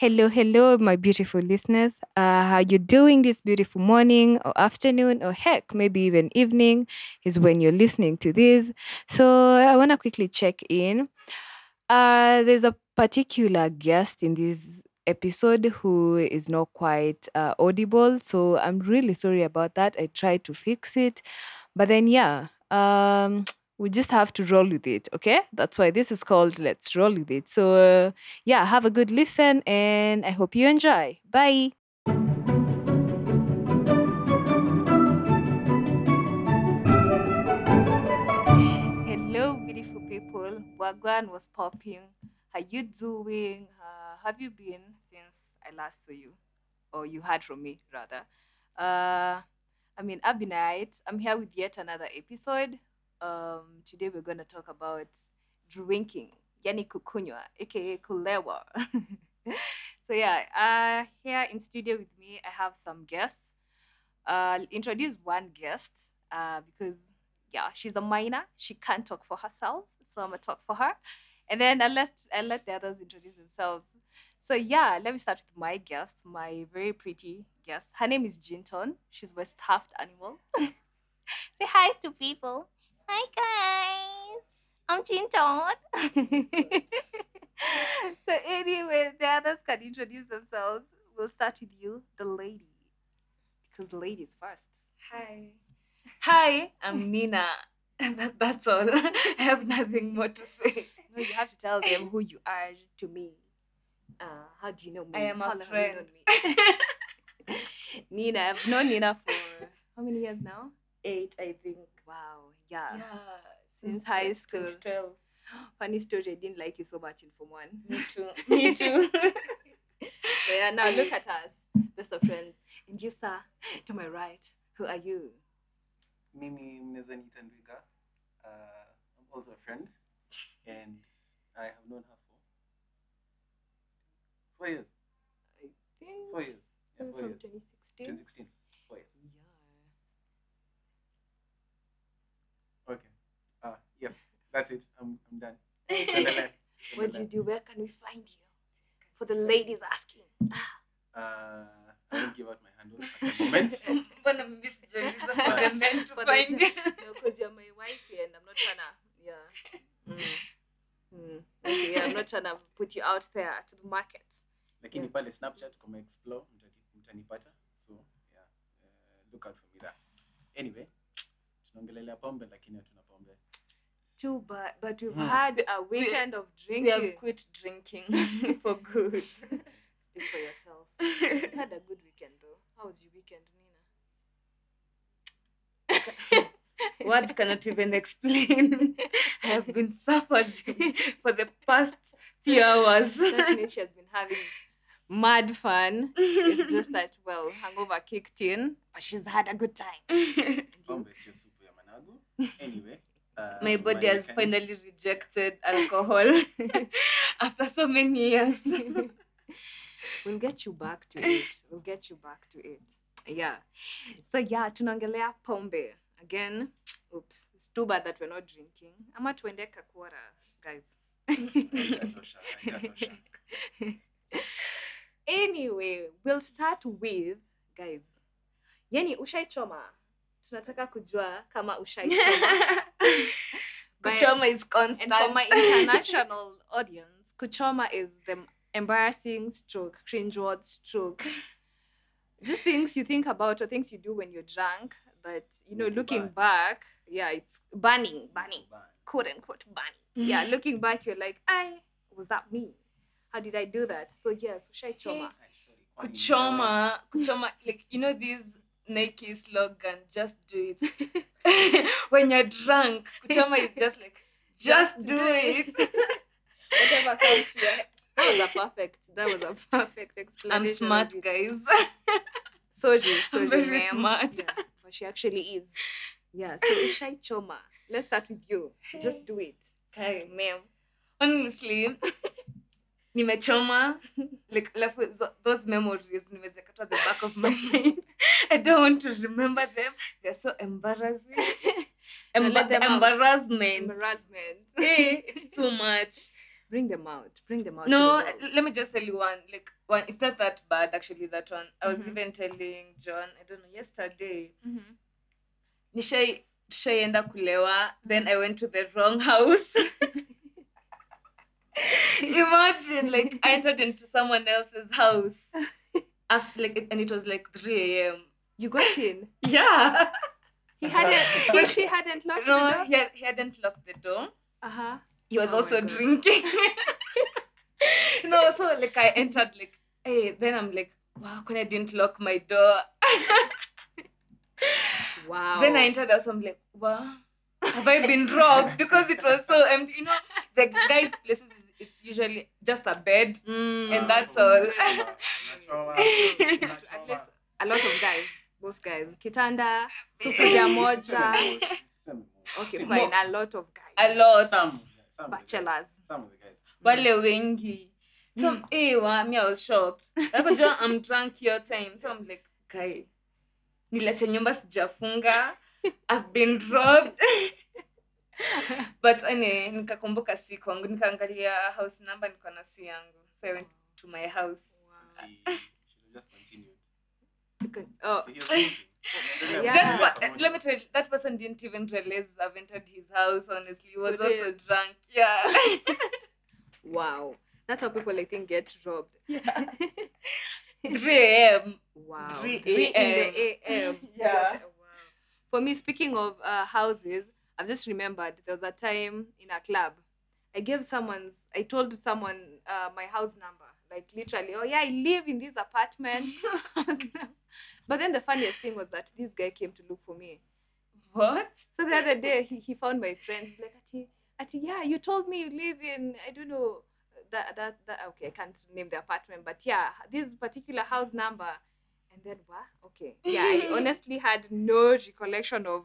Hello, hello, my beautiful listeners. Uh, how you doing this beautiful morning or afternoon or heck, maybe even evening is when you're listening to this. So I want to quickly check in. Uh, there's a particular guest in this episode who is not quite uh, audible, so I'm really sorry about that. I tried to fix it, but then yeah, um, we just have to roll with it. Okay, that's why this is called Let's Roll with It. So uh, yeah, have a good listen, and I hope you enjoy. Bye. Hello, beautiful people. Wagwan was popping. How you doing? Uh, have you been since I last saw you, or you heard from me rather? Uh, I mean, alright. I'm here with yet another episode. Um, today we're gonna talk about drinking, yani kukunywa, aka kulewa. so yeah, uh, here in studio with me, I have some guests. Uh, I'll introduce one guest uh, because yeah, she's a minor. She can't talk for herself, so I'm gonna talk for her. And then I'll let I'll let the others introduce themselves. So yeah, let me start with my guest, my very pretty guest. Her name is Jinton. She's my stuffed animal. Say hi to people. Hi guys. I'm Jinton. so anyway, the others can introduce themselves. We'll start with you, the lady. Because ladies first. Hi. Hi, I'm Nina. That, that's all. I have nothing more to say. No, you have to tell them who you are to me. Uh, how do you know me? I am a how long have you friend. me? Nina, I've known Nina for how many years now? Eight, I think. Wow, yeah. Yeah. Since high like school. 12. Funny story, I didn't like you so much in Form 1. Me too. Me too. But yeah, now look at us, best of friends. And you, sir, to my right, who are you? mimi mnaweza niita ndwiga uh, i'm also a friend and i have known her for four years I think four years yeah, four from years 2016. 2016 yes that's it i'm, I'm done What do you do? Where can we find you? For the ladies asking. uh, i don't give out my handle at the moment I'm miss for the men to for find you? no, because you're my wifey and I'm not trying to, yeah. Mm. Mm. Okay, yeah, I'm not trying to put you out there to the market. lakini Yeah. pale snapchat kama explore mtanipata so yeah uh, look out for me there anyway tunaongelelea pombe lakini hatuna pombe Too bad, but we've Hmm. had a weekend of We have quit drinking for good. Speak for yourself. we had a good weekend though. How was your weekend, Nina? Words cannot even explain. I have been suffered for the past few hours. That means she has been having mad fun. It's just that, well, hangover kicked in, but she's had a good time. Anyway uh, My body has friend. finally rejected alcohol after so many years. we'll get you back to it. We'll get you back to it. Yeah. So yeah, tunaongelea pombe. Again, oops. It's too bad that we're not drinking. Ama tuende kakwara, guys. Anyway, we'll start with guys. Yani ushaichoma. Tunataka kujua kama ushaichoma. By- Kuchoma is constant. And for my international audience, kuchoma is the embarrassing stroke, cringe word stroke. Just things you think about or things you do when you're drunk that, you know, looking bad. back, yeah, it's burning burning burn. quote unquote banning. Yeah, looking back, you're like, I was that me? How did I do that? So yes, ushai choma. Kuchoma kuchoma like you know this nike slogan just do it when you're drunk kuchoma is just like just, do, it, Whatever comes to your head. That was a perfect. That was a perfect explanation. i'm smart it. guys Soji, Soji, very ma'am. smart. Yeah, but she actually is. Yeah, so Ishai Choma. Let's start with you. Just do it. okay Ma'am. honestly nimechoma like tho- those memories nimezekata the back of my mind i don't want to remember them they're so embarrassing Emba- them out. embarrassment Embarrassment. Eh, it's too much Bring them out. Bring them out. to No, the world. let me just tell you one. Like one, it's not that bad actually. That one. I was Mhm. even telling John. I don't know yesterday. Mhm. Nishai tushaienda kulewa. Then I went to the wrong house. Imagine like I entered into someone else's house. After like and it was like 3 a.m. You got in. Yeah. He hadn't. he, she hadn't locked the No, door. he, had, he hadn't locked the door. Uh huh. he was Oh also drinking. no, so like I entered like, hey, then I'm like, wow, when I didn't lock my door. Wow. Then I entered also I'm like, wow, have I been robbed? Because it was so empty. You know, the guys' places it's usually just a bed. Mm. And that's all. At least a lot of guys. Most guys. Kitanda. Sufuria moja. Okay, fine. A lot of guys. A lot. Some, some. Bachelors. Some of the guys. Wale wengi. So, eh, wa, me, I was shocked. Unajua, I'm drunk your time. So I'm like, kai nilacha nyumba sijafunga. I've been robbed. but ane nikakumbuka si kwangu nikaangalia house number niko na si yangu so i went to my house. Because- Oh. Yeah. that pa- let me tell you that person didn't even realize i've entered his house honestly he was For also real? drunk yeah wow. That's how people I think get robbed. 3 a.m Wow. 3 a.m.. the AM. Yeah. Wow. For me, speaking of uh, houses, I've just remembered there was a time in a club. I gave someone, I told someone uh, my house number. Like literally, oh yeah, I live in this apartment. but then the funniest thing was that this guy came to look for me. what So the other day he, he found my friend. He's like, Ati, Ati, yeah, you told me you live in I don't know that that that okay, I can't name the apartment, but yeah, this particular house number. And then what? Okay. Yeah, I honestly had no recollection of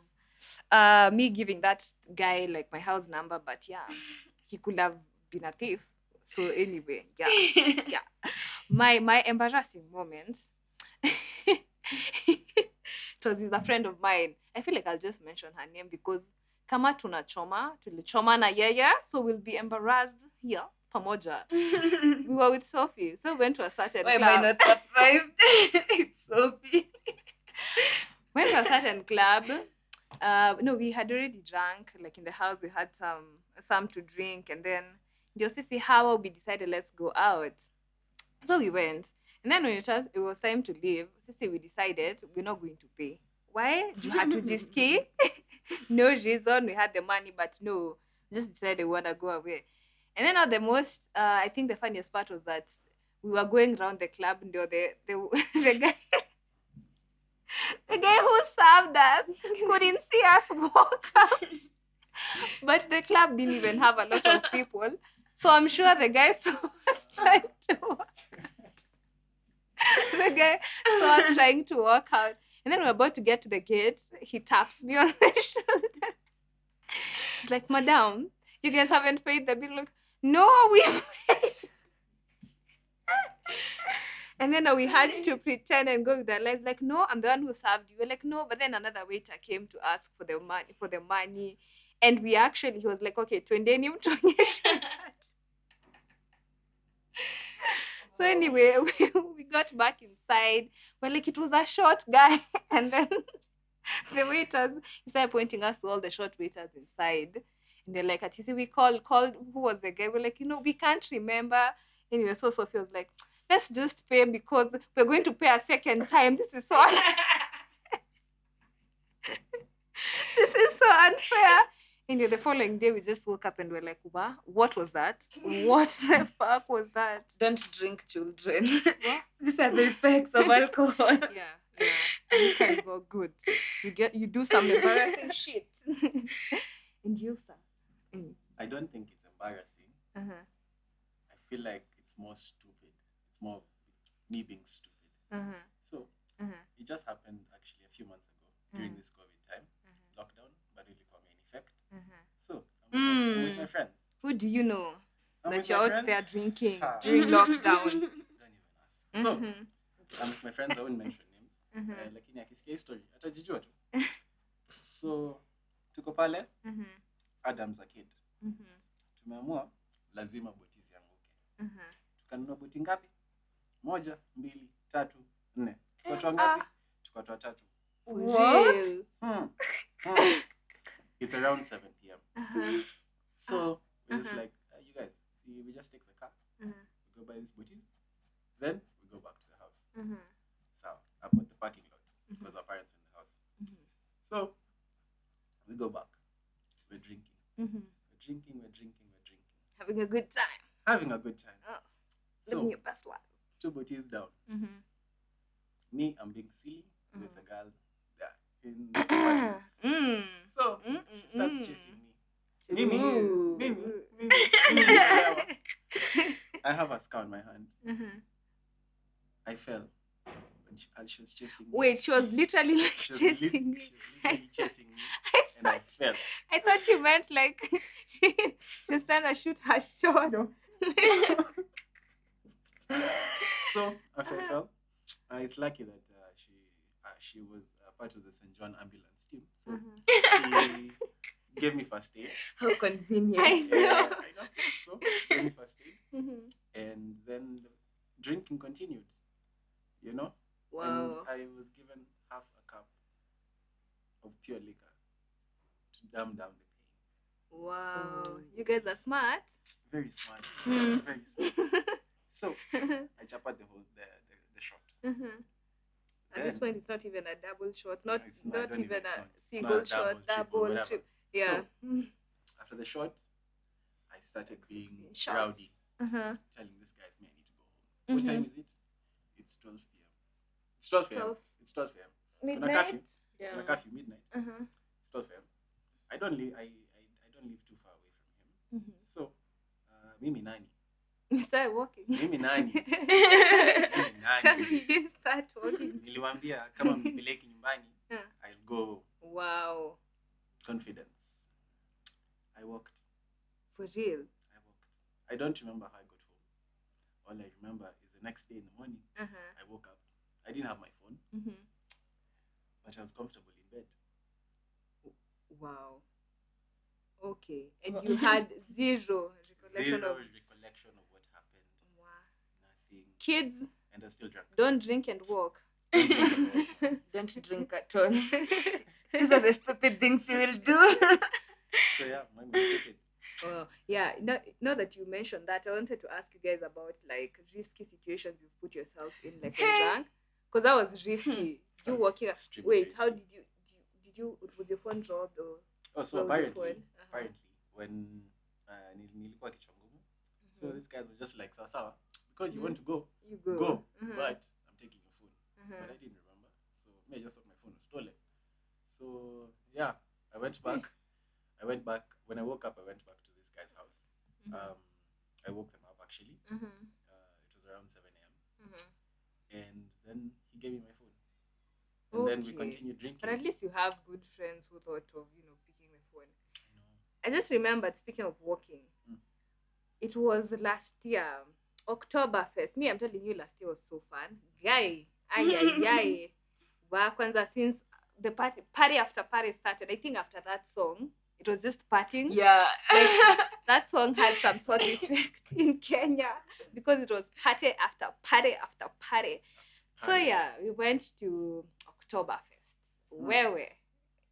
uh me giving that guy like my house number, but yeah, he could have been a thief. So anyway, yeah yeah. My my embarrassing moments. it was with a friend of mine. I feel like i'll just mention her name because kama tunachoma tulichoma na yeye so we'll be embarrassed here pamoja. We were with sophie. So we went to a certain why am i not surprised? It's sophie. Went to a certain club uh no we had already drunk like in the house we had some some to drink and then ndio sisi hawa we decided let's go out? So we went. And then when it was, it was time to leave sisi we decided we're not going to pay. Why? You had to just key no reason we had the money but no just decided we want to go away. And then at the most uh, i think the funniest part was that we were going around the club ndio the, the, the guy the guy who served us couldn't see us walk out. But the club didn't even have a lot of people. So I'm sure the guy saw us trying to walk out. The guy saw us trying to walk out. And then we're about to get to the gate. He taps me on the shoulder. He's like, Madam, you guys haven't paid the bill. Like, no, we paid. And then uh, we had to pretend and go with our lives. Like, no, I'm the one who served you. We're like, no, but then another waiter came to ask for the money for the money. And we actually he was like, okay, twendeni mtuonyeshe. So anyway, we, we got back inside. We're like, it was a short guy. And then the waiters he started pointing us to all the short waiters inside. And they're like, Atisi, we called, called, who was the guy? We're like, you know, we can't remember. Anyway, so Sophie was like, let's just pay because we're going to pay a second time. This is so un- this is so unfair. Anyway, the following day we just woke up and we're like, "Wow, what was that? What the fuck was that?" don't drink children these are the effects of alcohol Yeah, yeah. You guys were good. You get you do some embarrassing shit. and you, sir. Mm. I don't think it's embarrassing. Uh-huh. I feel like it's more stupid. It's more me being stupid. Uh-huh. So Uh-huh. it just happened actually a few months ago during Mhm. this COVID time. Uh-huh. Lockdown, but ilikuwa main effect. Uh-huh. So I'm with, my, I'm with Mm. my friends. Who do you know I'm that you're out friends. there drinking ah. during lockdown? Don't even ask. So Mhm. I'm with my friends. I won't mention names. uh, lakini akisikia hii story atajijua tu. So tuko pale Mhm. Adams Arcade. Mhm. Tumeamua lazima boti Mhm. tukanunua boti ngapi moja mbili tatu nne. Tukatoa ngapi tukatoa tatu What? hmm. Hmm. it's around 7 p.m Uh-huh. so we're just Uh-huh. like uh, you guys see we just take the car we go buy these booties then we go back to the house. So up at the parking lot because our parents were in the house. So we go back. We're drinking. We're drinking we're drinking we're drinking. Having a good time. having a good time. Oh, so Living your best life. Two booties down Mhm. me i'm being silly with Mhm. the girl there in Mm. so Mm, she starts mm, chasing me mm. Mimi. Mimi, Mimi, Mimi. I have a scar on my hand. Mhm. I fell when she, and she was chasing me. Wait, she was literally like she was chasing lit- me. She was literally chasing me, and I fell. I thought you meant like she was trying to shoot her shot. No. So after I fell, uh, it's lucky that uh, she uh, she was uh, part of the St. John ambulance team, so Mhm. she gave me first aid. How convenient. I Yeah, know. I know. So gave me first aid, Mhm. and then the drinking continued. You know. Wow. And I was given half a cup of pure liquor to dumb down the pain. Wow. Oh. You guys are smart. Very smart. Hmm. Very smart. So I chapped the whole the, the, the shot. Mhm. At this point, it's not even a double shot, not it's not- not even even- a not- single not shot, double, double, trip. Yeah. Mm. After the shot, I started being 16 rowdy, Uh-huh. telling this guy, "Me, I need to go home." What Mhm. time is it? It's 12 p.m. It's 12 p.m. 12 It's 12 p.m. midnight. curfew. Yeah. On a curfew midnight. Uh-huh. It's 12 p.m. I don't live. I, I, I don't live too far away from him. Mhm. So, uh, mimi nani? Walking. Mimi nani? Mimi Tell me you didn't start walking. Niliwaambia kama mpeleki nyumbani. I'll go Wow. confidence. I walked. For real. I walked. I don't remember how I got home. All I remember is the next day in the morning, Uh-huh. I woke up. I didn't have my phone, Mm-hmm. but I was comfortable in bed. Wow. Okay. And you had zero recollection Zero of kids And I still drunk. don't drink and walk. Don't drink at all. These are the stupid things you will do. So yeah, mine was stupid. Oh, yeah. Now, now that you mentioned that, I wanted to ask you guys about like risky situations you've put yourself in, like when drunk, because that was risky. You was walking. extremely Wait, how did you, did you? Did you? Was your phone dropped or? Oh, so Where apparently, phone? Uh-huh. apparently, when uh, nil- nilikuwa kichwa ngumu, so Mhm. these guys were just like, sawa sawa, because you want to go, You go. go, Mhm. but I'm taking your phone. Mhm. But I didn't remember, so me I just thought my phone was stolen. So yeah, I went back. I went back. When I woke up, I went back to this guy's house. Mhm. Um, I woke them up actually. Mhm. Uh, it was around 7 a.m. And then he gave me my phone. And then we continued drinking. But at least you have good friends who thought of you know picking the phone. I. I just remembered speaking of walking, Mm. it was last year, Oktoberfest. Me, I'm telling you, last year was so fun. Guy, ay ay ay. Wa kwanza since the party party after party started, I think after that song, it was just partying. yeah. That song had some sort of effect in Kenya because it was party after party after party. So Party. yeah, we went to Oktoberfest. Mm. Where we?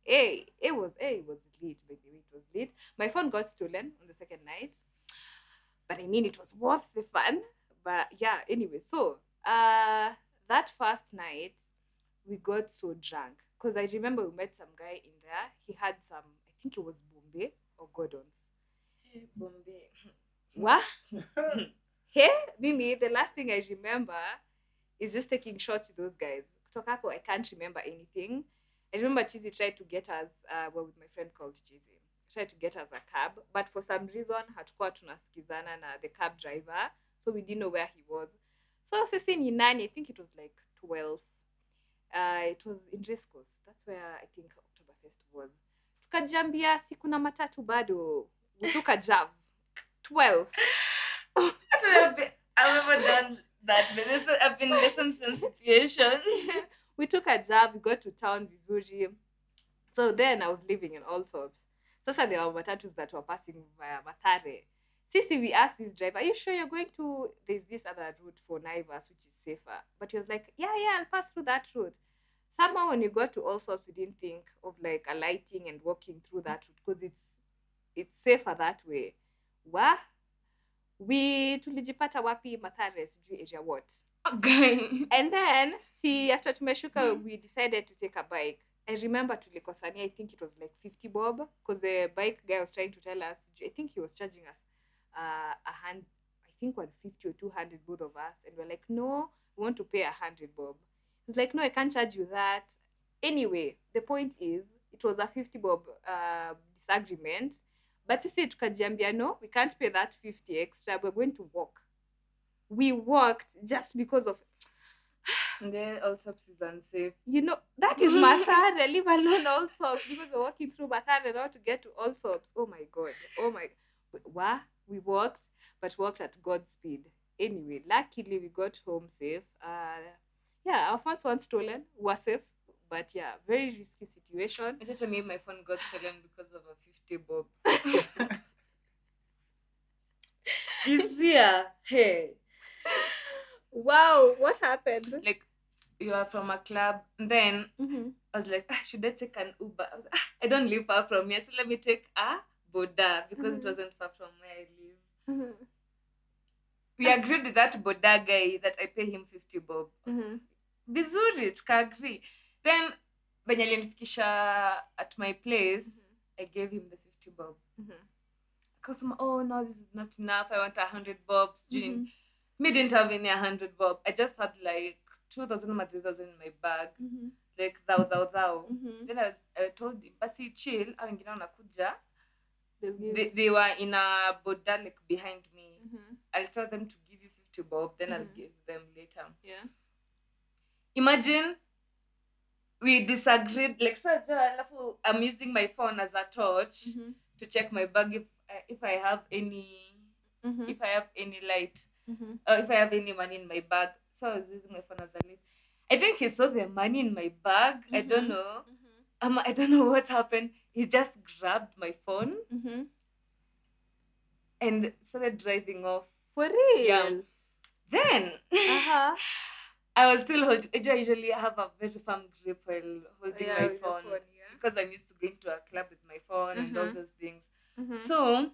Hey, it was hey, it was lit, by the way, it was lit. My phone got stolen on the second night. But I mean it was worth the fun. But yeah, anyway, so uh that first night we got so drunk. Because I remember we met some guy in there. He had some I think it was Bombay or Gordon's. Bombay. What? Hey, Mimi, the last thing I remember is just taking shots with those guys. Kutoka hapo, I can't remember anything. I remember Cheesy tried to get us, uh, well, with my friend called Cheesy, tried to get us a cab, but for some reason, hatukuwa tunasikizana na the cab driver, so we didn't know where he was. So sisi ni nani, I think it was like 12. Uh, it was in Rescos. That's where I think Oktoberfest was. Tukajambia si kuna matatu bado. We took a jab. 12. I've never done that, but this, I've been same, same situation. we took a job, we got to town vizuri. So then I was living in Allsops. Sasa there were matatus that were passing via Mathare. Sisi, we asked this driver, Are you sure you're going to? There's this other route for Naivas, which is safer. But he was like, Yeah, yeah, I'll pass through that route. Somehow, when you got to all sorts, we didn't think of like alighting and walking through that route because it's it's safer that way. Wa we tulijipata wapi Mathare, sijui Asia what. Okay. And then, see, after tumeshuka, we decided to take a bike. I remember tulikosania, I think it was like 50 bob, because the bike guy was trying to tell us, I think he was charging us uh, a hand, I think 150 or 200, both of us. And we're like, no, we want to pay a 100 bob. He's like, no, I can't charge you that. Anyway, the point is, it was a 50 bob uh, disagreement. But he sisi tukajiambia, no, we can't pay that 50 extra, we're going to walk. We walked just because of And then also is unsafe. you know that is Mathare, leave alone Allsops because we're walking through Mathare now to get to Allsops. Oh my god. Oh my Wa we walked, but walked at God's speed. Anyway, luckily we got home safe. Uh yeah, our phones weren't stolen, were safe. But yeah, very risky situation. I just me my phone got stolen because of a 50 bob. Easier. Hey. Wow, what happened? Like you are from a club, and then Mm-hmm. I was like, ah, should I take an Uber? I, was, ah, I don't live far from here, so let me take a Boda because Mhm. it wasn't far from where I live. We agreed with that Boda guy that I pay him 50 bob. Mm-hmm. Vizuri, tuka-agree. Then venye alinifikisha at my place, I gave him the 50 bob. Akasema, oh no, this is not enough. I want a 100 bobs. Mm-hmm. Me didn't have any 100 bob. I just had like 2,000 or 3,000 in my bag. Like thou, thou, thou. Then I was I told him, basi chill, au wengine wanakuja. They, they were in a boda like behind me. I'll tell them to give you 50 bob, then I'll Mhm. give them later. Yeah. Imagine we disagreed. Like, saja alafu I'm using my phone as a torch to check my bag if I- if I have any if I have any light or if I have any money in my bag. So I was using my phone as a light. I think he saw the money in my bag. I don't Mhm. know. Um, I don't know what happened. He just grabbed my phone and started driving off. For real? Yeah. Then Uh-huh. I was still holding. I usually have a very firm grip while holding Yeah, my your phone, yeah. because I'm used to going to a club with my phone and all Mhm. those things. Mhm. So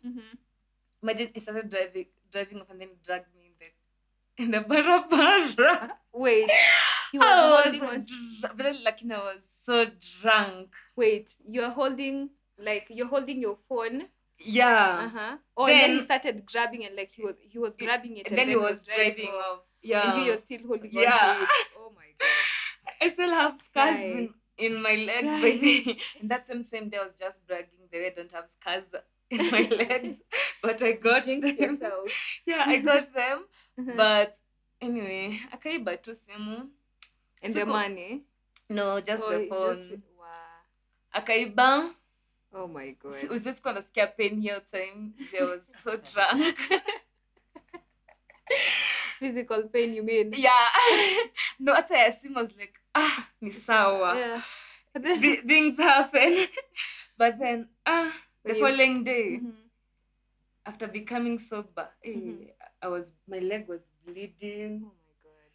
imagine he started driving, driving off, and then he dragged me in the barabara. Wait, he was I holding was on. dr- very. I was so drunk. Wait, you're holding like you're holding your phone. Yeah. Uh-huh. Oh, and then he started grabbing and like he was he was grabbing it And then he was driving off. Yeah. And you, you're still holding yeah. on to it. Oh my god. I still have scars Guy. in, in my leg Guy. By the, and that same same day, I was just bragging that I don't have scars in my legs, but I got Jinx them. yourself. Yeah, I got them. Mhm. But anyway, akaiba tu simu. and the Siku- money. No, just Oh, the it phone. Just, wow. Akaiba. Oh my god. I was just gonna scare pain here time. I was so drunk. Physical pain, you mean? yeah. no, hata ya simu I was like, ah, ni It's just- sawa. Yeah. And then- Th- things happen. but then, ah, the When you- following day, Mhm. after becoming sober, eh, Mhm. I was my leg was bleeding Oh my god.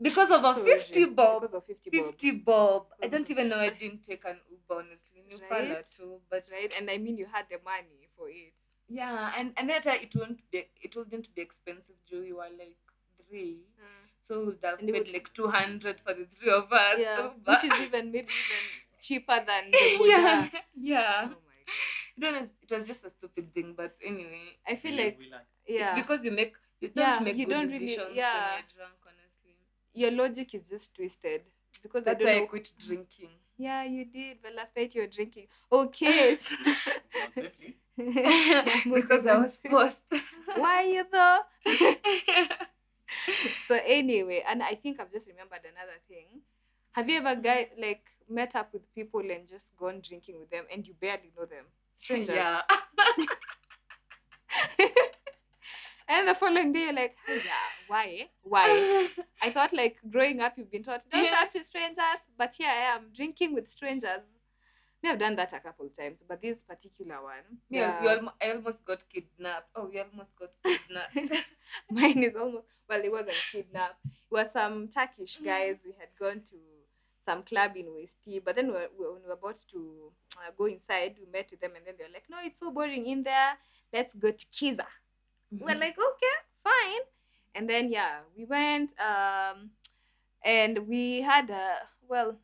because of a So 50 urgent. bob. Because of 50 bob. 50 bob. I don't even know I didn't take an Uber honestly. New fella Right. too, but Right? And I mean you had the money for it. yeah, and and then it won't be it wouldn't be expensive. Joe, you were like three, hmm. so we would have And paid would- like 200 for the three of us. Yeah. Which is even maybe even cheaper than the yeah, yeah. Oh my god. It was, it was just a stupid thing, but anyway, I feel We like we learn. Yeah. it's because you make you don't Yeah, make you good don't really- decisions yeah. when you're drunk. Honestly, your logic is just twisted. Because that's I why don't I know. quit drinking. Yeah, you did, but last night you were drinking. Okay. so- safely. because I was forced. Why you though? so anyway, and I think I've just remembered another thing. Have you ever guy like met up with people and just gone drinking with them and you barely know them? Strangers. Yeah. And the following day you're like, "Hey, yeah, why? Why? I thought like growing up you've been taught don't Yeah. talk to strangers, but here I am drinking with strangers. Me, I've done that a couple of times, but this particular one, Me, yeah, we almo- I almost got kidnapped. Oh, we almost got kidnapped. mine is almost well, it wasn't kidnapped. It was some Turkish guys. We had gone to some club in Westy, but then we were, we were- when we were about to uh, go inside, we met with them, and then they were like, "No, it's so boring in there. Let's go to Kiza." We're like okay fine. And then yeah we went um and we had a well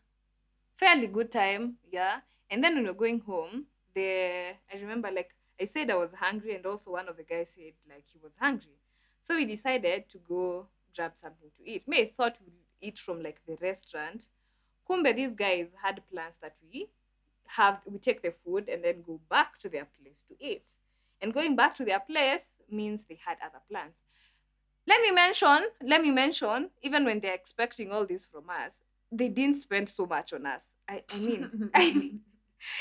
fairly good time yeah. And then when we were going home the i remember like i said i was hungry and also one of the guys said like he was hungry. So we decided to go grab something to eat. May thought we'd eat from like the restaurant. Kumbe these guys had plans that we have we take the food and then go back to their place to eat and going back to their place means they had other plans. Let me mention, let me mention, even when they're expecting all this from us, they didn't spend so much on us. I, I mean, I mean,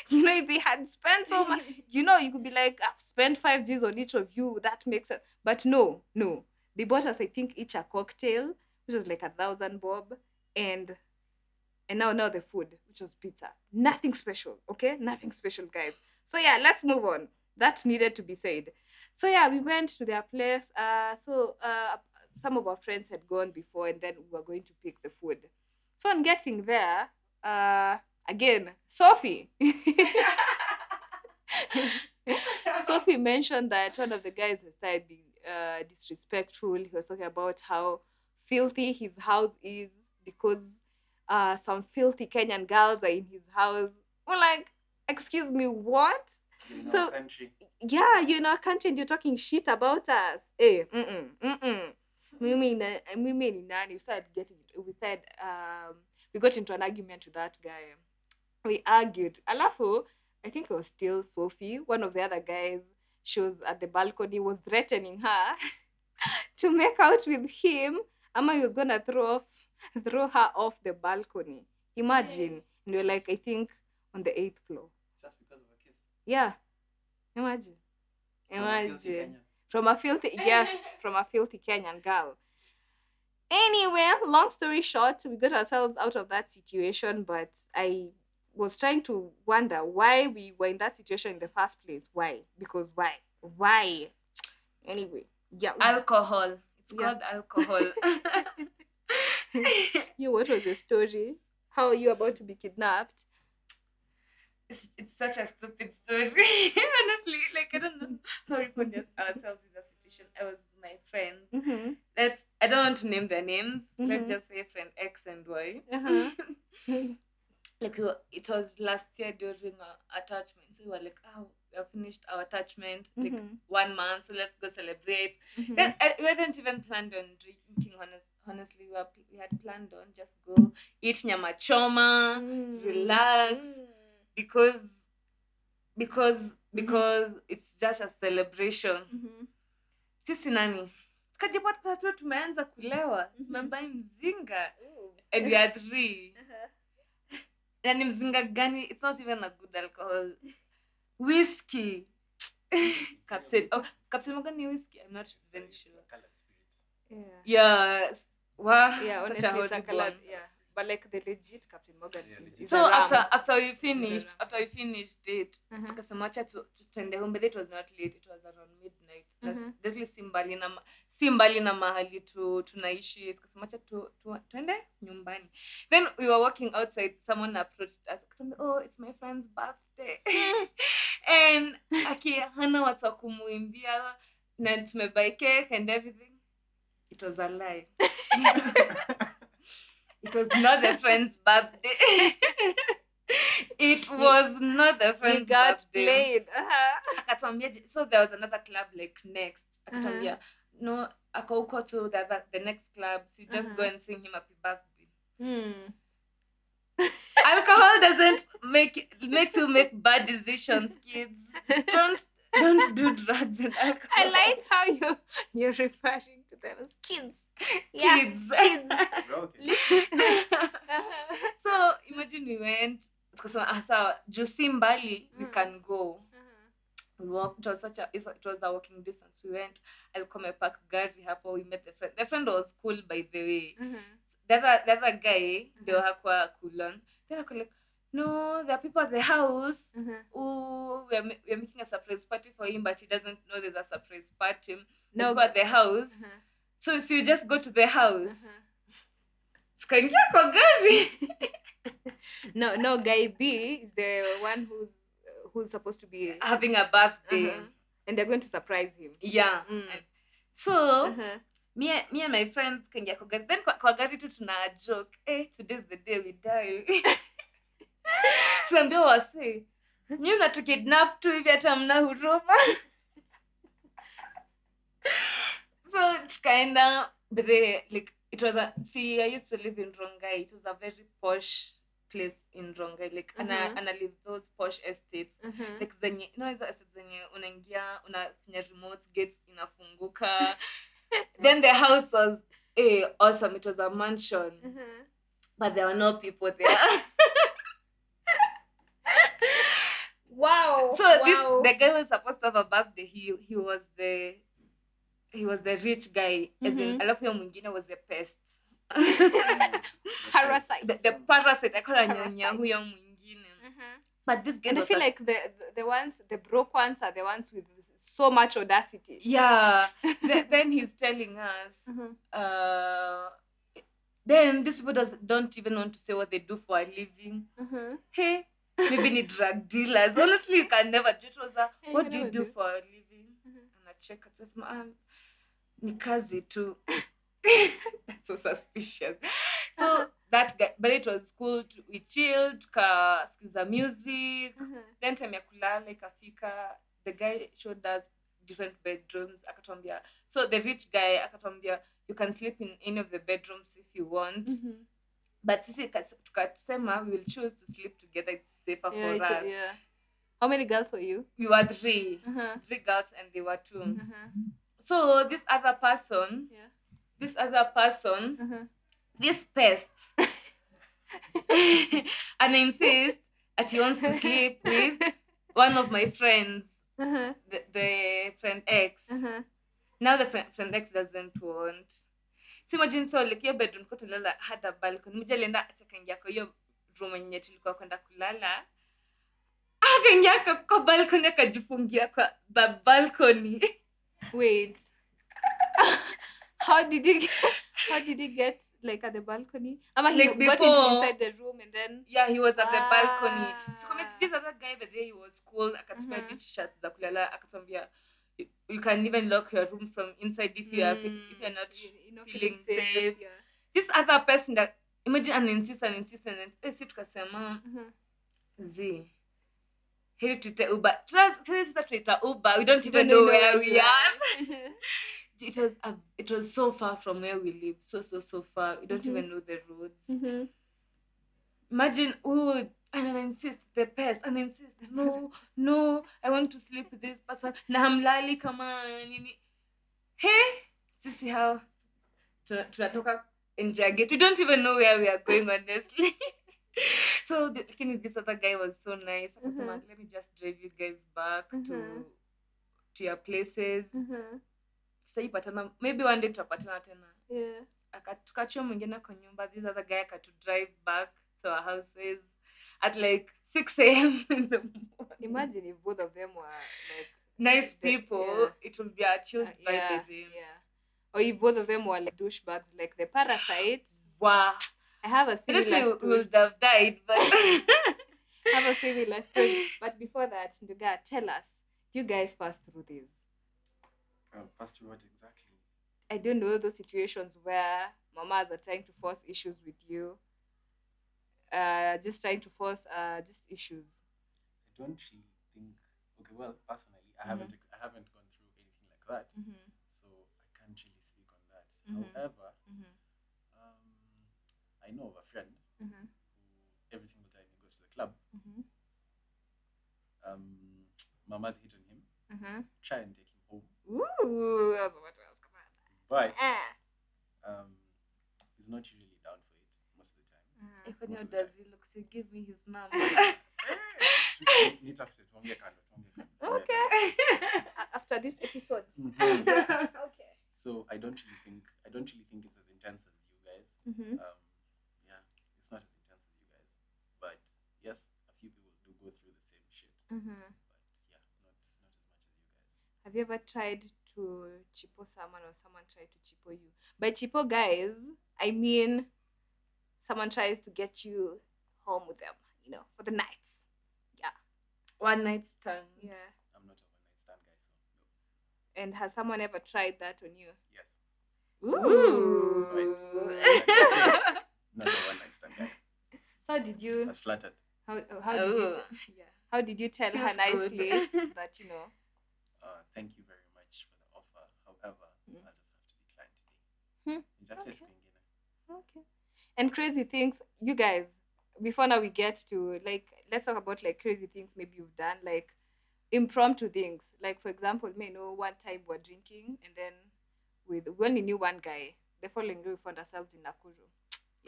you know, if they had spent so much, you know, you could be like, I've spent five G's on each of you. That makes sense. But no, no. They bought us, I think, each a cocktail, which was like a thousand bob, and and now now the food, which was pizza. Nothing special, okay? Nothing special, guys. So yeah, let's move on. That needed to be said. So yeah, we went to their place. Uh, so uh, some of our friends had gone before, and then we were going to pick the food. So on getting there, uh, again, Sophie. Sophie mentioned that one of the guys had started being uh, disrespectful. He was talking about how filthy his house is because uh, some filthy Kenyan girls are in his house. We're like, excuse me, what? In So- our country. yeah, you know, and you're talking shit about us. Eh, mm-mm, mm-mm. Mimi mimi ni nani? We started getting we said um we got into an argument with that guy. We argued. Alafu, I think it was still Sophie, one of the other guys, she was at the balcony, was threatening her to make out with him. Ama he was gonna throw off throw her off the balcony. Imagine. And we're like, I think on the eighth floor. Just because of a kiss. Yeah. Imagine. From a filthy Imagine. From a filthy yes, from a filthy Kenyan girl. Anyway, long story short, we got ourselves out of that situation, but I was trying to wonder why we were in that situation in the first place. Why? Because why? Why? Anyway, yeah. alcohol. It's Yeah. called alcohol. you, what was the story? How are you about to be kidnapped? It's, it's such a stupid story. Honestly, like I don't know how we put ourselves in that situation. I was with my friends. Mm-hmm. Let's I don't want to name their names. Mhm. Let's just say friend X and Y. Uh-huh. like we were, it was last year during our attachment. So we were like, oh, we have finished our attachment like Mhm. one month. So let's go celebrate. Mhm. Then I, we hadn't even planned on drinking. Honest, honestly, we, were, we had planned on just go eat nyama choma, Mm. relax Mm. because because because mm -hmm. it's just a celebration. Mm -hmm. sisi nani? Tukajipata tu tumeanza kulewa mm-hmm. tumembai mzinga Ooh. and we three. Uh -huh. yani mzinga gani? It's not even a good alcohol. Whisky captain oh, captain whisky i'm not even sure. yeah. Yeah, well, yeah honestly, it's a colored, yeah but like the legit Captain Morgan. Yeah, legit. so after after we finished after we finished it Uh-huh. tukasema acha tuende home but it was not late it was around midnight Mhm. definitely si mbali na si mbali na mahali tu tunaishi tukasema acha tu, tu, tuende nyumbani then we were walking outside someone approached us oh it's my friend's birthday and aki hana watu kumuimbia na tumebuy cake and everything it was a lie it was not the friend's birthday it was not the we friend's got birthday played. Uh-huh. so there was another club like next akatuambia no ako huko to the, other, the next club so you just go Uh-huh. and sing him happy birthday Hmm. alcohol doesn't make makes you make bad decisions kids don't don't do drugs and alcohol I like how you you're referring to them as kids. Yeah, kids kids. Okay. Uh-huh. so imagine we went tukasema ah juu si mbali we Mm. can go we walked it was such a it was a walking distance we went alikuwa amepark gari hapo we met the friend the friend was cool by the way mm -hmm. the other, the other guy ndio Mhm. hakuwa cool on then ako like no, there are people at the house mm -hmm. Ooh, we are, we are making a surprise party for him, but he doesn't know there's a surprise party. No. people at the house. Uh-huh. So, so you just go to the house. Uh-huh. Tukaingia kwa gari. No, no. Guy B is the one who's uh, who's supposed to be, Having a birthday. Uh-huh. and they're going to surprise him. Yeah. Mm. So Uh-huh. me, me and my friends kaingia kwa gari. Then kwa, kwa gari tu tuna joke. Eh, today's the day we die. Tunaambia wase. Nyi mnatukidnap tu hivi hata mna huruma. so tukaenda but the like it was a see I used to live in Rongai. It was a very posh place in Rongai. Like mm -hmm. ana, live those posh estates. mm -hmm. like zenye you know hizo assets zenye unaingia unafinya remote gates inafunguka then the house was eh, awesome it was a mansion mm -hmm. but there were no people there Wow. so wow. this the guy was supposed to have a birthday he he was the he was the rich guy as in Mhm. alafu huyo mwingine was the pest Parasite. the, the parasite akala nyonya huyo mwingine Uh-huh. but this guy And I feel like the the- ones the broke ones are the ones with so much audacity. yeah the, then he's telling us mm -hmm. uh then these people does, don't even want to say what they do for a living mm -hmm. hey maybe ni drug dealers honestly you can never do it was a, what do you do do. for a living Mhm. anacheka tusema um, ni kazi tu that's so suspicious so Uh-huh. that guy but it was cool to, we chilled tukasikiza music Uh-huh. then time ya kulala ikafika the guy showed us different bedrooms akatwambia so the rich guy akatwambia you can sleep in any of the bedrooms if you want Mhm. but sisi kas- tukasema we will choose to sleep together it's safer Yeah, for it's us yeah. How many girls were you? we were three Uh-huh. three girls and they were two Uh-huh. So this other person Yeah. this other person Uh-huh. this pest and insist that he wants to sleep with one of my friends Uh-huh. the, the friend x Uh-huh. now the friend, friend x doesn't want si imagine so like your bedroom kwa tulala a balcony mmoja alienda atakaingia kwa hiyo room yenye tulikuwa kwenda kulala akaingia kwa- kwa balcony akajifungia kwa ba balcony Wait. how did he how did he get like at the balcony? Ama he Like got into inside the room and then yeah he was at the balcony Ah. this other guy the day he was cool akatupia Mhm. mm t-shirt za kulala akatwambia you, you can even lock your room from inside if you are Mm, if you're not you, you know, feeling safe. Yeah. this other person that imagine an insist and insist and insist eh, tukasema Uh-huh. z heri tuite uber. Tuna- sasa uber. We don't even know where we are. it was a, it was so far from where we live. So so so far. We don't Mhm. even know the roads. Mhm. imagine oh and I insist the pest and I insist no no I want to sleep with this person na hamlali kama nini. He sisi how tuna- tunatoka nje ya gate. We don't even know where we are going honestly so the, lakini this other guy was so nice akasema -hmm. let me just drive you guys back to -hmm. to your places mm -hmm. tutaipatana maybe one day tutapatana tena Yeah. Aka- tukachia mwingine kwa nyumba this other guy akatu drive back to our houses at like 6 a.m in the morning Imagine if both of them were like nice the- people yeah. it will be a chilled uh, vibe yeah, with him yeah. Or if both of them were like douchebags, like the parasite. wow I have a similar honestly we story. would have died but I have a similar story. But before that, Ndwiga, tell us, you guys passed through this. Uh, pass through what exactly? I don't know those situations where mamas are trying to force issues with you. Uh, just trying to force uh just issues. I don't really think. Okay, well, personally, I Mhm. haven't ex- I haven't gone through anything like that, Mm-hmm. so I can't really speak on that. Mhm. However, Mm-hmm. I know of a friend Mm-hmm. who every single time he goes to the club, Mm-hmm. um, Mama's hit on him, Mm-hmm. try and take him home, Ooh, I was about to ask about but um, he's not usually down for it most of the time. Mm. If any Most of does he looks you give me his number nitafute, tuongee kando, Okay. After this episode. Mhm. okay. So I don't really think I don't really think it's as intense as you guys. Mm-hmm. Um, Mhm. but yeah, not not as much as you guys. Have you ever tried to chipo someone or someone tried to chipo you? By chipo guys, I mean someone tries to get you home with them, you know, for the nights. Yeah. One night stand. Yeah. I'm not a one night stand guy, so no. And has someone ever tried that on you? Yes, Ooh. Right. not a one night stand guy. So did I you was flattered. how how did you yeah. How did you tell her Feels good. nicely that you know Uh, thank you very much for the offer. However, Mm. I'll just have to decline today. Hmm. Nitafute Okay. siku. Okay. And crazy things, you guys, before now we get to like let's talk about like crazy things maybe you've done, like impromptu things. Like for example, me know one time we're drinking and then with we only knew one guy. The following day we found ourselves in Nakuru.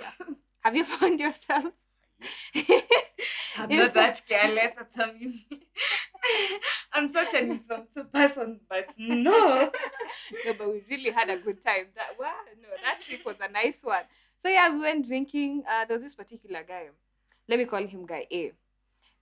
Yeah. Have you found yourself? I'm not that careless at some I'm such an impromptu person, but no. no, but we really had a good time. That wow, no, that trip was a nice one. So yeah, we went drinking. Uh, there was this particular guy. Let me call him Guy A.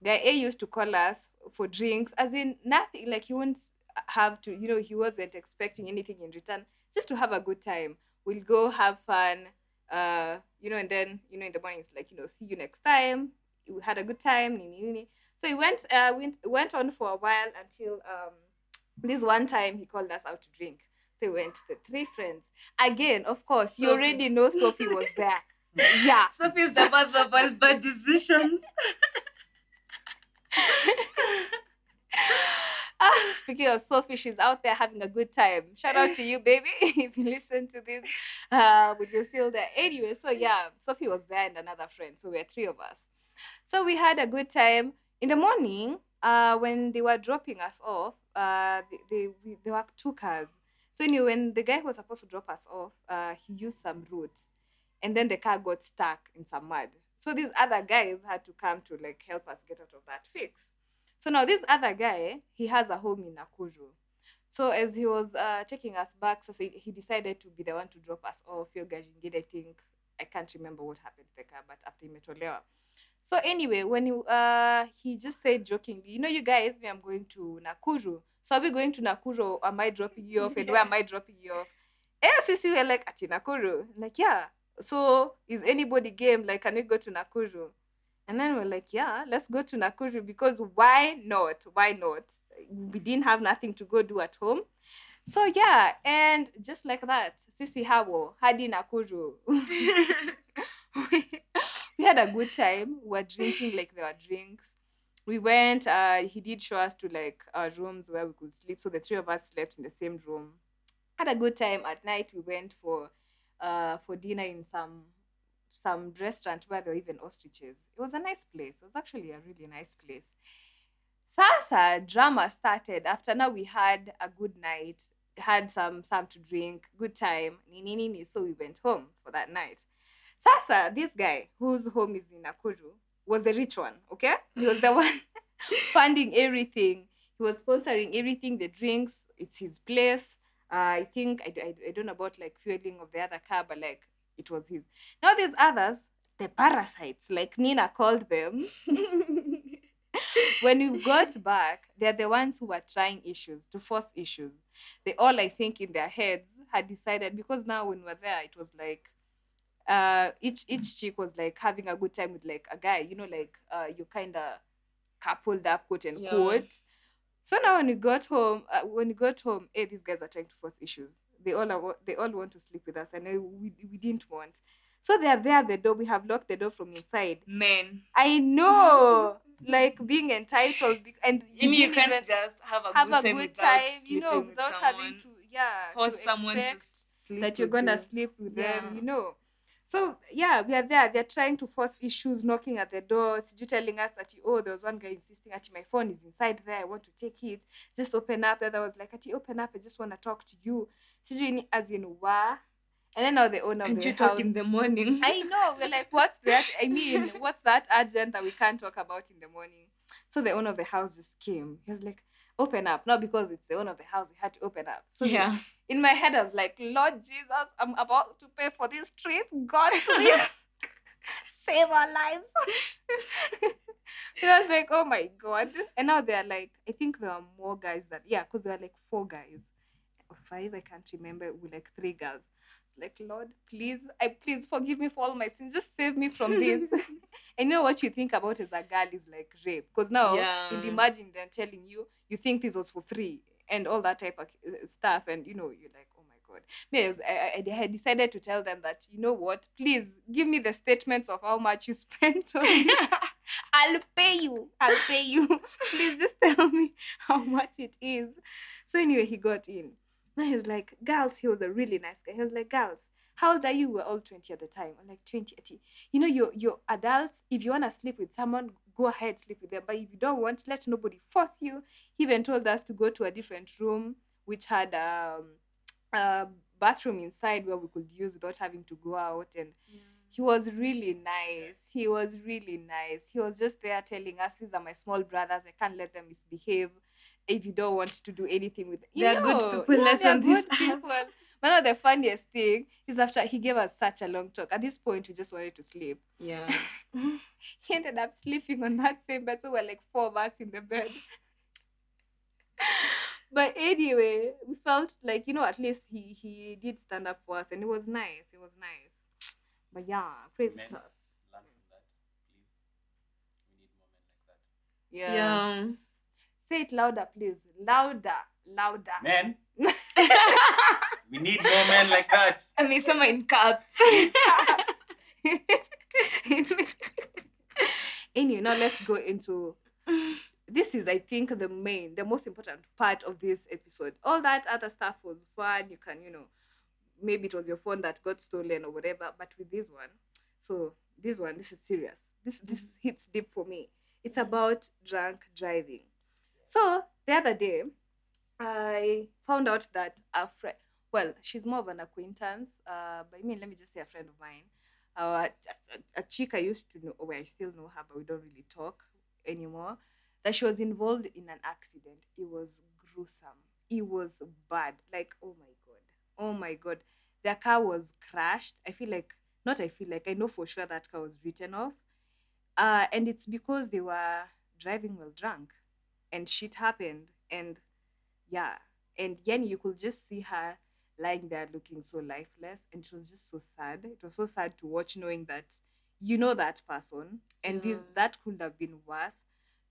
Guy A used to call us for drinks, as in nothing. Like he wouldn't have to, you know, he wasn't expecting anything in return, just to have a good time. We'll go have fun, uh, you know, and then you know in the morning it's like you know, see you next time. We had a good time. Nini, nini. So he went, uh, went went on for a while until um, this one time he called us out to drink. So we went the three friends. Again, of course, you already know Sophie was there. yeah. Sophie's the mother of all bad decisions. Ah, speaking of Sophie, she's out there having a good time. Shout out to you, baby, if you listen to this, uh, but you're still there. Anyway, so yeah, Sophie was there and another friend. So we're three of us. So we had a good time. In the morning, uh, when they were dropping us off, uh, they, they, there were two cars. So anyway, when the guy who was supposed to drop us off, uh, he used some route, and then the car got stuck in some mud. So these other guys had to come to like help us get out of that fix. So now this other guy, he has a home in Nakuru. So as he was uh, taking us back, so he decided to be the one to drop us off. Your Gajingid, I think I can't remember what happened to the car, but after imetolewa. So anyway, when he uh he just said jokingly, you know, you guys, me, I'm going to Nakuru. So are we going to Nakuru? Or am I dropping you off? And where am I dropping you off? Eh, sisi we're like at Nakuru. Like, yeah. So is anybody game? Like, can we go to Nakuru? And then we're like, yeah, let's go to Nakuru because why not? Why not? We didn't have nothing to go do at home. So yeah, and just like that, sisi hawo hadi Nakuru. we had a good time. We were drinking like there were drinks. We went, uh, he did show us to like our rooms where we could sleep. So the three of us slept in the same room. Had a good time. At night we went for uh for dinner in some some restaurant where there were even ostriches. It was a nice place. It was actually a really nice place. Sasa drama started after now we had a good night, had some some to drink, good time. Nini nini. So we went home for that night. Sasa, this guy whose home is in Nakuru was the rich one, okay? He was the one funding everything. He was sponsoring everything, the drinks. It's his place. Uh, I think, I, I, I don't know about like fueling of the other car, but like it was his. Now these others, the parasites, like Nina called them. when we got back, they're the ones who were trying issues, to force issues. They all, I think, in their heads had decided because now when we were there, it was like uh each each chick was like having a good time with like a guy, you know, like uh you kind of coupled up, quote and Yeah. So now when we got home, uh, when we got home, hey, these guys are trying to force issues. They all are, they all want to sleep with us, and we we didn't want. So they are there at the door. We have locked the door from inside. Men. I know, like being entitled, be- and You, you can't even just have a have good a time good time, you know, with without having to, yeah, force to someone to that you're gonna you. sleep with them, you know. So yeah, we are there. They're trying to force issues, knocking at the door. sijui telling us that oh, there was one guy insisting ati my phone is inside there. I want to take it. Just open up. The other was like, "Ati, open up. I just want to talk to you." Sijui as in wa. And then now the owner of the you house. talk in the morning? I know. We're like, what's that? I mean, what's that urgent that we can't talk about in the morning? So the owner of the house just came. He was like, open up. Not because it's the owner of the house, we had to open up. So yeah. in my head, I was like, Lord Jesus, I'm about to pay for this trip. God, please save our lives. I was like, oh my god. And now they're like, I think there are more guys that yeah, because there are like four guys. Or five, I can't remember, with like three girls. Like, Lord, please, I please forgive me for all my sins. Just save me from this. and you know what you think about as a girl is like rape. Because now Yeah. you'll imagine them telling you you think this was for free and all that type of uh, stuff, and you know, you're like, oh my god. Me, I, I, I I decided to tell them that, you know what, please give me the statements of how much you spent on I'll pay you. I'll pay you. Please just tell me how much it is. So anyway, he got in. And was like, girls, he was a really nice guy. He was like, girls, how old are you? We're all 20 at the time. I'm like 20, 80. You know, you're you're adults. If you wanna sleep with someone, go ahead, sleep with them. But if you don't want, let nobody force you. He even told us to go to a different room which had um a bathroom inside where we could use without having to go out and he was really nice. He was really nice. He was just there telling us, These are my small brothers. I can't let them misbehave. If you don't want to do anything with you They are good know, people, yeah, let they are on this good app. people. But now the funniest thing is after he gave us such a long talk. At this point, we just wanted to sleep. Yeah. He ended up sleeping on that same bed. So we're like four of us in the bed. but anyway, we felt like, you know, at least he he did stand up for us and it was nice. It was nice. But yeah, praise Men. God. Learn from that, please. We need more men like that. Yeah. Yeah. Say it louder, please. Louder. Louder. Men, we need more men like that. Someone in caps. anyway, now let's go into this is I think the main, the most important part of this episode. All that other stuff was fun. You can, you know, maybe it was your phone that got stolen or whatever. But with this one, so this one, this is serious. This this hits deep for me. It's about drunk driving. So the other day, I found out that a friend, well, she's more of an acquaintance. Uh, but I mean, let me just say a friend of mine. Uh, a, a, a chick I used to know, or I still know her, but we don't really talk anymore. That she was involved in an accident. It was gruesome. It was bad. Like, oh my god, oh my god, their car was crashed. I feel like, not I feel like, I know for sure that car was written off. Uh, and it's because they were driving while drunk, and shit happened. And yeah, and Yen, you could just see her lying there looking so lifeless, and she was just so sad. It was so sad to watch, knowing that you know that person, and this that could have been worse.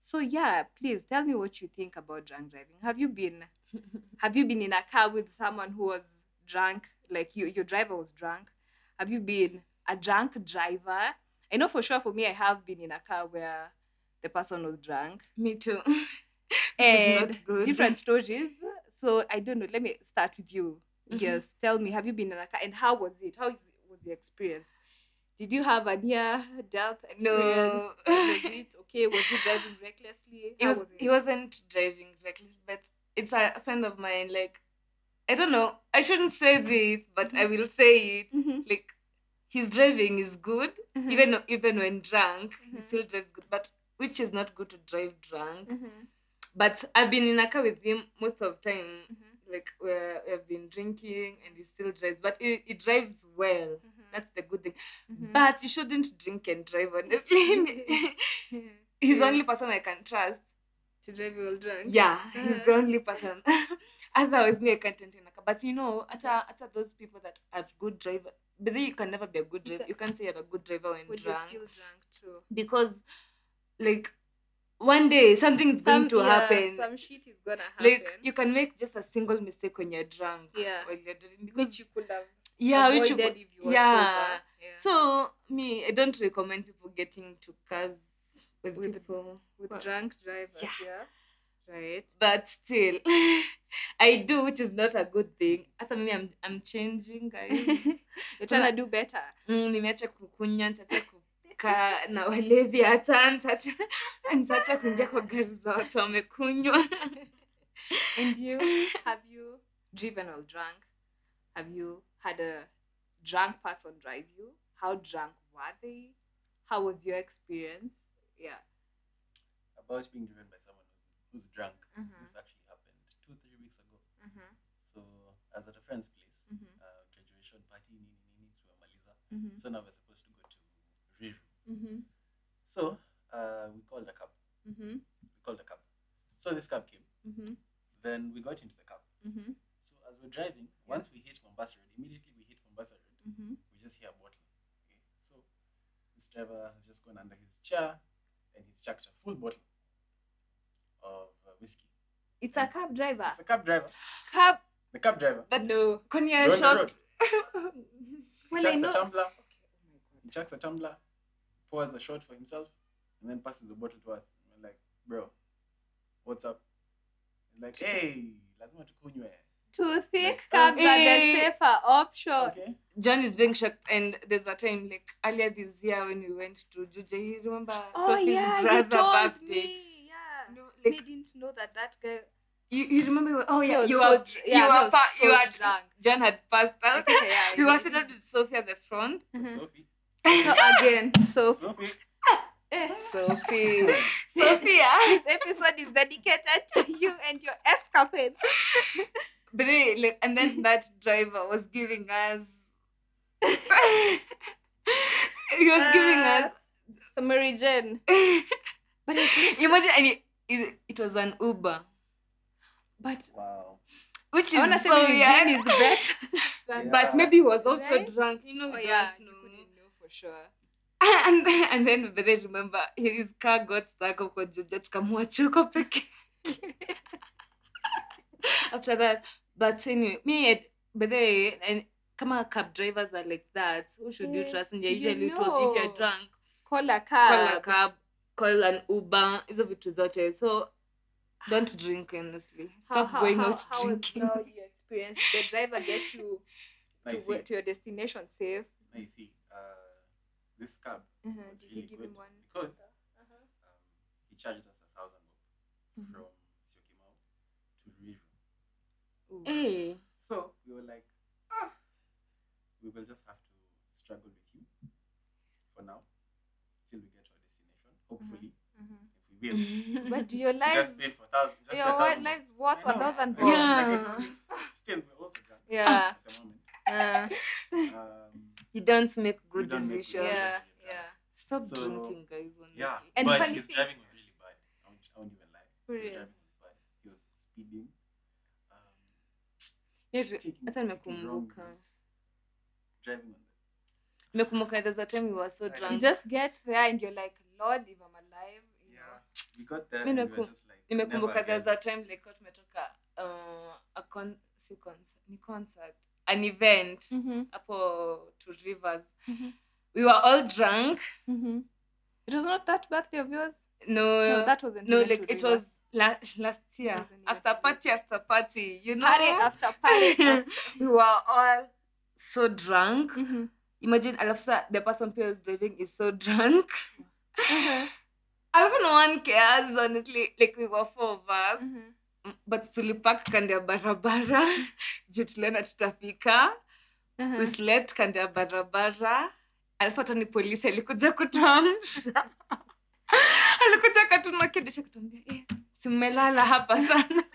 So yeah, please tell me what you think about drunk driving. Have you been have you been in a car with someone who was drunk, like you, your driver was drunk? Have you been a drunk driver? I know for sure for me, I have been in a car where the person was drunk. Me too. And different stories. So I don't know. Let me start with you. Mhm. Yes, tell me, have you been in a car and how was it? How was your experience? Did you have a near death experience? No. was it okay? Was you driving recklessly? He How was, was it? he wasn't driving reckless, but it's a friend of mine. Like, I don't know. I shouldn't say this, but I will say it. Mhm, Like, his driving is good, mhm, even even when drunk. He Mhm. still drives good, but which is not good to drive drunk. But I've been in a car with him most of time. mhm, Like, where we've been drinking, and he still drives, but he, he drives well. mhm, That's the good thing. mhm. But you shouldn't drink and drive, honestly. He's the only person I can trust. to drive while drunk. Yeah, he's Uh-huh. the only person. Otherwise, me, I can't enter a car. But you know, at at those people that are good driver, but then you can never be a good You driver. You can't say you're a good driver when When you're still drunk, true. because, like, one day something's going to yeah, happen. Some shit is gonna happen. Like you can make just a single mistake when you're drunk. Yeah. when you're driving because which you could have yeah, which you could- if you were yeah. sober. Yeah. So me, I don't recommend people getting to cars with, With- people. with Well, drunk drivers, yeah. yeah. Right. but still i do which is not a good thing hata mimi I'm, i'm changing guys You're trying to do better. mm, nimeacha nitaacha kukaa na walevi hata nitaacha kuingia kwa gari za watu wamekunywa And you, have you driven or drunk? Have you had a drunk person drive you? How drunk were they? How was your experience? Yeah. About being driven by someone who's, who's drunk. Mhm. This actually happened two, three weeks ago. Mm-hmm. So I was at a friend's place, Mhm. uh, graduation party, nini nini, tumemaliza. Mm-hmm. So now Mm-hmm. So uh, we called a cab. Mm-hmm. We called a cab. So this cab came. Mm-hmm. Then we got into the cab. Mm-hmm. So as we're driving, once we hit Mombasa Road, immediately we hit Mombasa Road, Mm-hmm. we just hear a bottle. Okay. So this driver has just gone under his chair and he's chucked a full bottle of uh, whiskey. It's a cab driver. It's a cab driver. Cab. The cab driver. But No. kwani We're on the road. shocked He Well, I chucks know. a tumbler. He chucks a tumbler, pours a shot for himself, and then passes the bottle to us. And we're like, bro, what's up? He's like, hey, lazima tukunywe. Too thick Like, cabs are the safer option. Okay. John is being shocked, and there's a time like earlier this year when we went to Juja. You remember Oh Sophie's yeah, you told birthday? me. Yeah. No, like didn't know that that guy. you, you remember? Oh yeah, was you so were you yeah, he were pa- so you were drunk. John had passed out. Okay, yeah, you were seated with Sophie at the front. Mhm. Sophie. So again, so Sophie. Sophia. this episode is dedicated to you and your escapades. But then, like, and then that driver was giving us. he was giving Uh, us. summary Mary Jane. But least, Imagine, and it, it, it was an Uber, but Wow. which is I say so Mary weird. Is better. Yeah. But maybe he was also Right? drunk. You know, Oh yeah, know. Sure. and then, and then but then remember his car got stuck huko Juja tukamwacha huko peke after that but anyway me but then and kama cab drivers are like that who should you Eh, trust and you usually told if you're drunk Call a call a cab. cab call an uber hizo vitu zote so don't drink honestly stop going out how drinking Was, your experience? The driver get you to, to your destination safe? I see, this cab Uh-huh. was Did really you give good him one? because Uh-huh. um, he charged us a thousand bob Mhm. from Syokimau to Ruiru. Hey So we were like, ah, we will just have to struggle with you for now till we get to our destination. Hopefully, Mhm. if we will. But do your We lives, just pay for thousand. Just your pay white thousand lives worth I a know, thousand I bob? Yeah. like Still, we're also drunk Yeah. at the moment. Uh, Um, you don't make good don't make good decisions yeah, decisions. yeah. stop So, drinking guys honestly. yeah, And but funny his thing- driving was really bad. I won't, I won't even lie. For His real. driving was bad. He was speeding. Um, Yeah, taking, hata taking wrong nimekumbuka routes, driving on the nimekumbuka there's a time we were so Right. You drunk just get there and you're like, Lord, if I'm alive, you yeah. We got there Mi and we were naku- just like never nimekumbuka there's again. a time like tumetoka uh, a con si concert, ni concert an event Mm-hmm. hapo to rivers Mhm. we were all drunk Mm-hmm. It was not that birthday of yours. no No, that wasn't. no like it was la- last year after party after party you know party after party. we were all so drunk mm-hmm. imagine alafu the person who was driving is so drunk mm-hmm. alafu no one cares honestly like we were four of us Mm-hmm. But tulipak kando ya barabara juu tuliona tutafika Uh-huh. we slept kando ya barabara alafu hata ni polisi alikuja kutuamsha alikuja katumakidisha kutuambia eh, simmelala hapa sana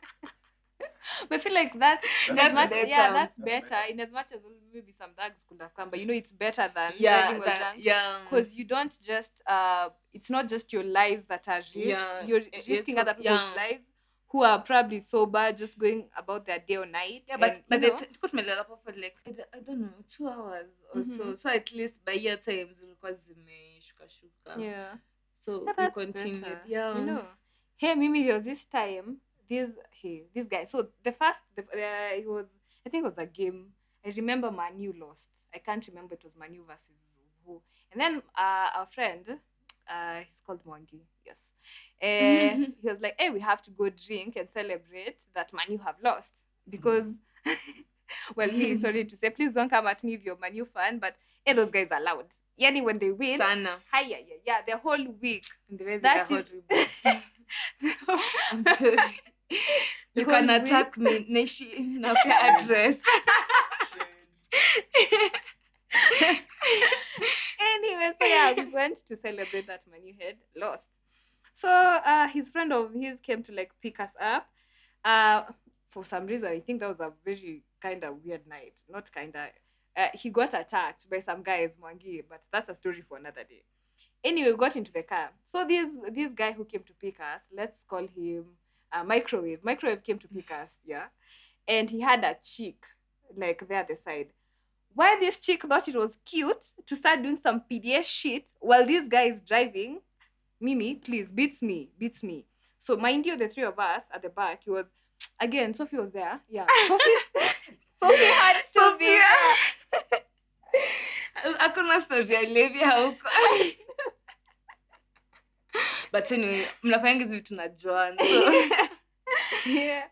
But I feel like that, in That's as much, better. yeah, that's, That's better. better. In as much as maybe some thugs could have come, but you know it's better than yeah, driving that- drunk. yeah. Because you don't just, uh, it's not just your lives that are risked. Yeah, You're risking other people's yeah. lives who are probably sober, just going about their day or night. Yeah, but and, but it's tumelala hapo for like I don't, I don't know two hours or so Mhm. so at least by your time zilikuwa zimeshuka shuka yeah. so Yeah, we continued better. yeah You know, hey, Mimi, there was this time, this, hey, this guy. So the first, the, uh, it was, I think it was a game. I remember Manu lost. I can't remember it was Manu versus who. And then uh, our friend, uh, he's called Mwangi. Uh, he was like, hey, we have to go drink and celebrate that Manu have lost. Because, well, me, sorry to say, please don't come at me if you're a Manu fan, but hey, those guys are loud. Yani, when they win, sana hi, yeah, yeah, yeah, the whole week. The way That is-. I'm sorry. You can attack me your address anyway, so yeah, we went to celebrate that Manu had lost. So uh, his friend of his came to like pick us up. Uh, for some reason, I think that was a very kind of weird night. Not kind of. Uh, he got attacked by some guys, Mwangi, but that's a story for another day. Anyway, we got into the car. So this this guy who came to pick us, let's call him uh, microwave. Microwave came to pick us, yeah, and he had a chick like there at the side. Why this chick thought it was cute to start doing some PDS shit while this guy is driving? Mimi, please beats me, beats me. So mind you, the three of us at the back, he was again. Sophie was there. Yeah, Sophie. Sophie had to be there. hakuna story ya Olivia huko but anyway mnafanya hizi vitu na Joan so yeah.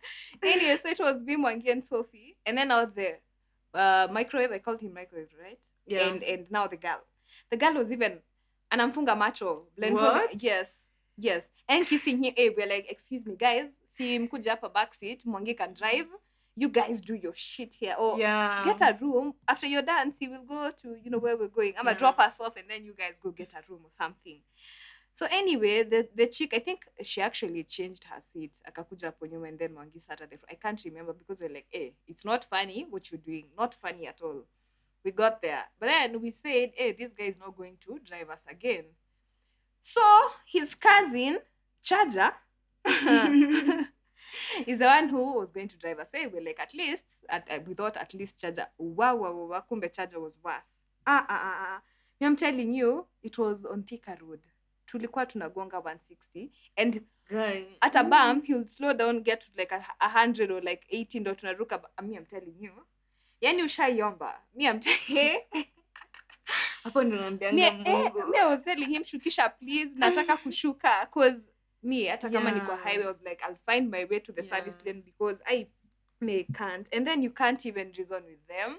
Anyway, so it was me, Mwangi, and Sophie, and then out there, uh, microwave. I called him microwave, right? yeah And and now the girl, the girl was even anamfunga macho. What? Yes, yes. And kissing him. Hey, we're like, excuse me, guys. See mkuja hapa backseat. Mwangi can drive. You guys do your shit here. Or yeah get a room after you're done. See, we'll go to you know where we're going. I'm Yeah. drop us off, and then you guys go get a room or something. So anyway, the the chick, I think she actually changed her seat. Akakuja hapo nyuma and then Mwangi sat at the front. I can't remember because we're like, hey, it's not funny what you're doing. Not funny at all. We got there. But then we said, hey, this guy is not going to drive us again. So his cousin, Charger, is the one who was going to drive us. Hey, we're like, at least, at, uh, we thought at least Charger. Wow, wow, wow. Kumbe Charger was worse. Ah, ah, ah, ah. Me, I'm telling you, it was on Thika Road. Tulikuwa tunagonga 160 and Guy. at a bump he'll slow down get to like a, a hundred or like 80 ndo tunaruka I mean, I'm telling you yani ushaiomba. Mi telling hapo ndo naambianga eh, Mungu. me I was telling him shukisha please nataka kushuka. Cause me hata kama niko Yeah. highway I was like I'll find my way to the service Yeah. lane because I may can't. And then you can't even reason with them.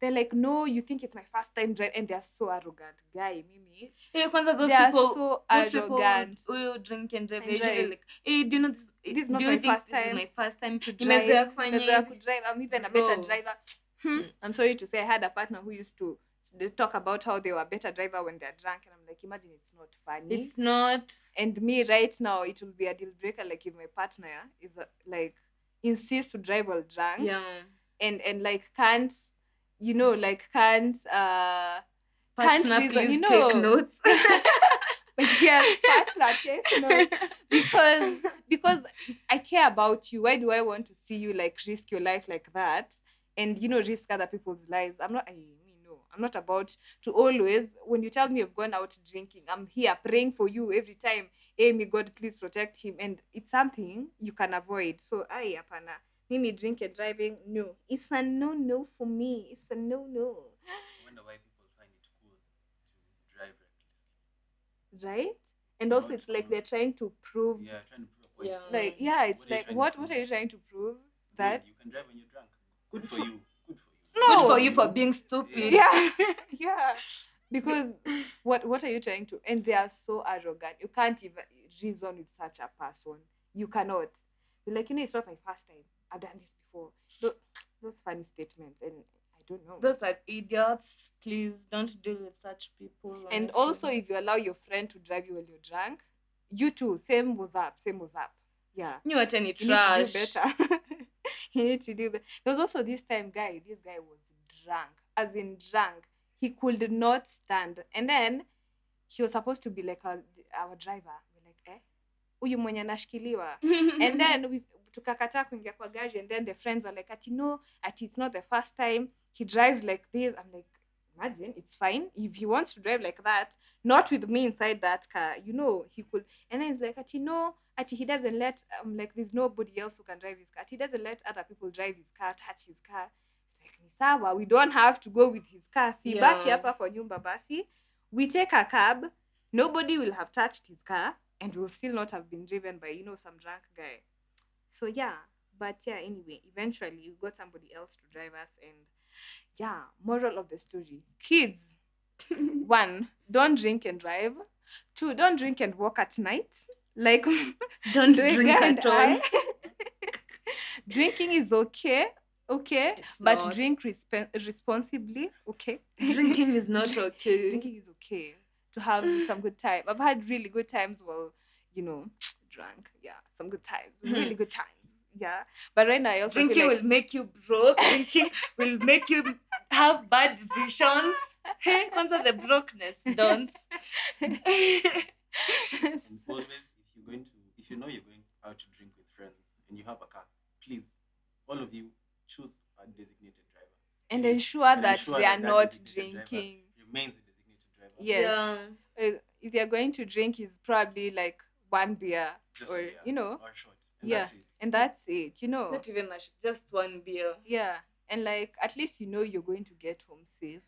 They're like no you think it's my first time drive and they're so arrogant. Guy mimi. Hey, kwanza those they are people so those people arrogant. who drink and drive And drive. like hey do you know this, This is not do you my think first this time is my first time to Nimezoea drive, kufanya nimezoea kudrive. I'm even a better driver. Hmm. I'm sorry to say, I had a partner who used to talk about how they were a better driver when they're drunk, and I'm like, imagine it's not funny. it's not and me right now, it will be a deal breaker. Like if my partner is uh, like insists to drive while drunk, yeah and and like can't, you know, like can't uh can't Partner, reason, please you take know. notes yes, partner, take notes. because because I care about you. Why do I want to see you like risk your life like that and you know risk other people's lives? I'm not. I me no. I'm not about to always. When you tell me you've gone out drinking, I'm here praying for you every time. Hey, may God please protect him. And it's something you can avoid. So I apana. Mimi drink and driving. No, it's a no no for me. It's a no no. I wonder why people find it cool to drive recklessly. Right? And It's also, it's like cool. they're trying to prove. Yeah, trying to prove. Yeah. Like yeah, it's What like what? What are you trying to prove? That you can drive when you're drunk. Good for you. Good for you. No. good for you for being stupid. Yeah. Yeah. Because what what are you trying to and they are so arrogant. You can't even reason with such a person. You cannot. You're like you know it's not my first time. I've done this before. So, those funny statements and i don't know. Those are idiots please don't deal with such people. And also if you allow your friend to drive you while you're drunk you too same was up same was up. Yeah. You are any you need to do better you need to do better there was also this time guy this guy was drunk as in drunk. He could not stand. And then he was supposed to be like our, our driver. We're like eh huyu mwenye anashikiliwa. And then we tukakataa kuingia kwa gari and then the friends were like ati no ati it's not the first time. He drives like this. I'm like imagine it's fine. If he wants to drive like that not with me inside that car you know he could. And then he's like ati no ati he doesn't let um, like there's nobody else who can drive his car. He doesn't let other people drive his car touch his car. It's like ni sawa we don't have to go with his car. Si Yeah. baki hapa kwa nyumba basi. We take a cab. Nobody will have touched his car and will still not have been driven by you know some drunk guy. So yeah. But yeah anyway eventually we got somebody else to drive us and yeah moral of the story. Kids one don't drink and drive. Two don't drink and walk at night. Like don't drink and at all. I. drinking is okay okay It's but not. drink resp- responsibly okay. Drinking is not okay. Drinking is okay to have some good time. I've had really good times while you know drunk. Yeah some good times. Hmm. Really good times yeah but right now i also drinking feel like will make you broke drinking will make you have bad decisions hey kwanza the brokenness don't And always, if you're going to, if you know you're going out to drink with friends and you have a car, please, all of you, choose a designated driver. and Please, ensure and that ensure they are that that not designated drinking. Remains a designated driver. Yes. Uh, if you're going to drink, is probably like one beer Just or beer you know, or shots. And yeah. And that's it. You know, Not even a sh- just one beer. yeah. And like at least you know you're going to get home safe.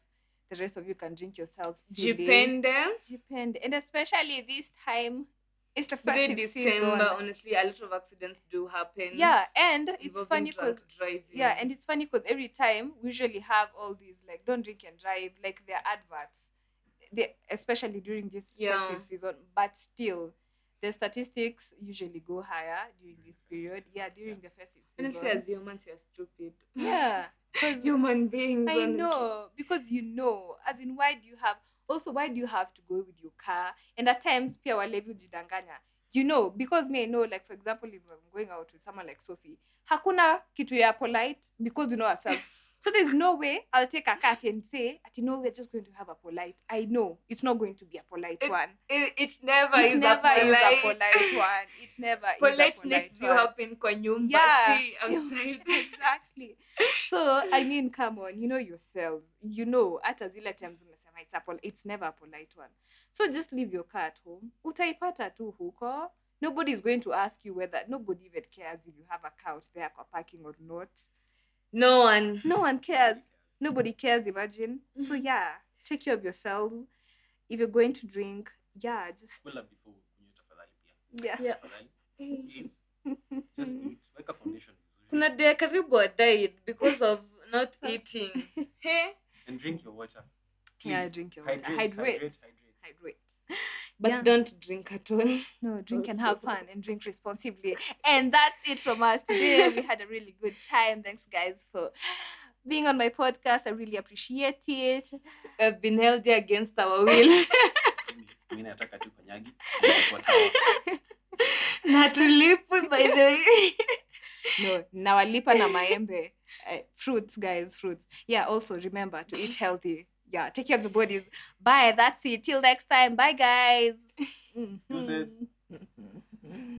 The rest of you can drink yourself. silly. Dependent. Depend, and especially this time, it's the festive December, honestly, a lot of accidents do happen. Yeah, and it's involving funny because drunk driving. yeah, and it's funny because every time we usually have all these like don't drink and drive like their adverts, they especially during this Yeah. festive season. But still, the statistics usually go higher during this period. Yeah, during the festive honestly, as humans, you're stupid. Yeah, Human beings. I honestly. know because you know, as in, why do you have also why do you have to go with your car? And at times, pia walevi ujidanganya. You know, because me I know, like for example, if I'm going out with someone like Sophie, hakuna kitu ya polite because we know ourselves. So there's no way I'll take a cat and say, "Ati no, we're just going to have a polite." I know it's not going to be a polite It one. It, it never It is never a is a polite one. It never is a Polite polite needs you one. in kwa nyumba, Yeah. si outside. exactly so i mean come on you know yourselves you know hata zile times umesema it's, a pol- it's never a polite one so just leave your car at home utaipata tu huko nobody is going to ask you whether nobody even cares if you have a couch there for parking or not No one. no one cares nobody cares imagine so yeah take care of yourselves if you're going to drink yeah just Kula before ukunywe tafadhali pia. yeah Yeah. Please. Just eat. Weka foundation. Kuna day karibu a died because of not eating. hey? And drink your water. yeah drink your water Hydrate, hydrate hydrate, hydrate. hydrate But Yeah. don't drink at all. No, drink and have fun and drink responsibly. And that's it from us today. We had a really good time. Thanks, guys, for being on my podcast. I really appreciate it. I've been held here against our will. Na tulipwe by the way. No, nawalipa na maembe. Uh, fruits, guys, fruits. Yeah, also remember to eat healthy. yeah, take care of your bodies. Bye. That's it. Till next time. Bye, guys. Mm-hmm.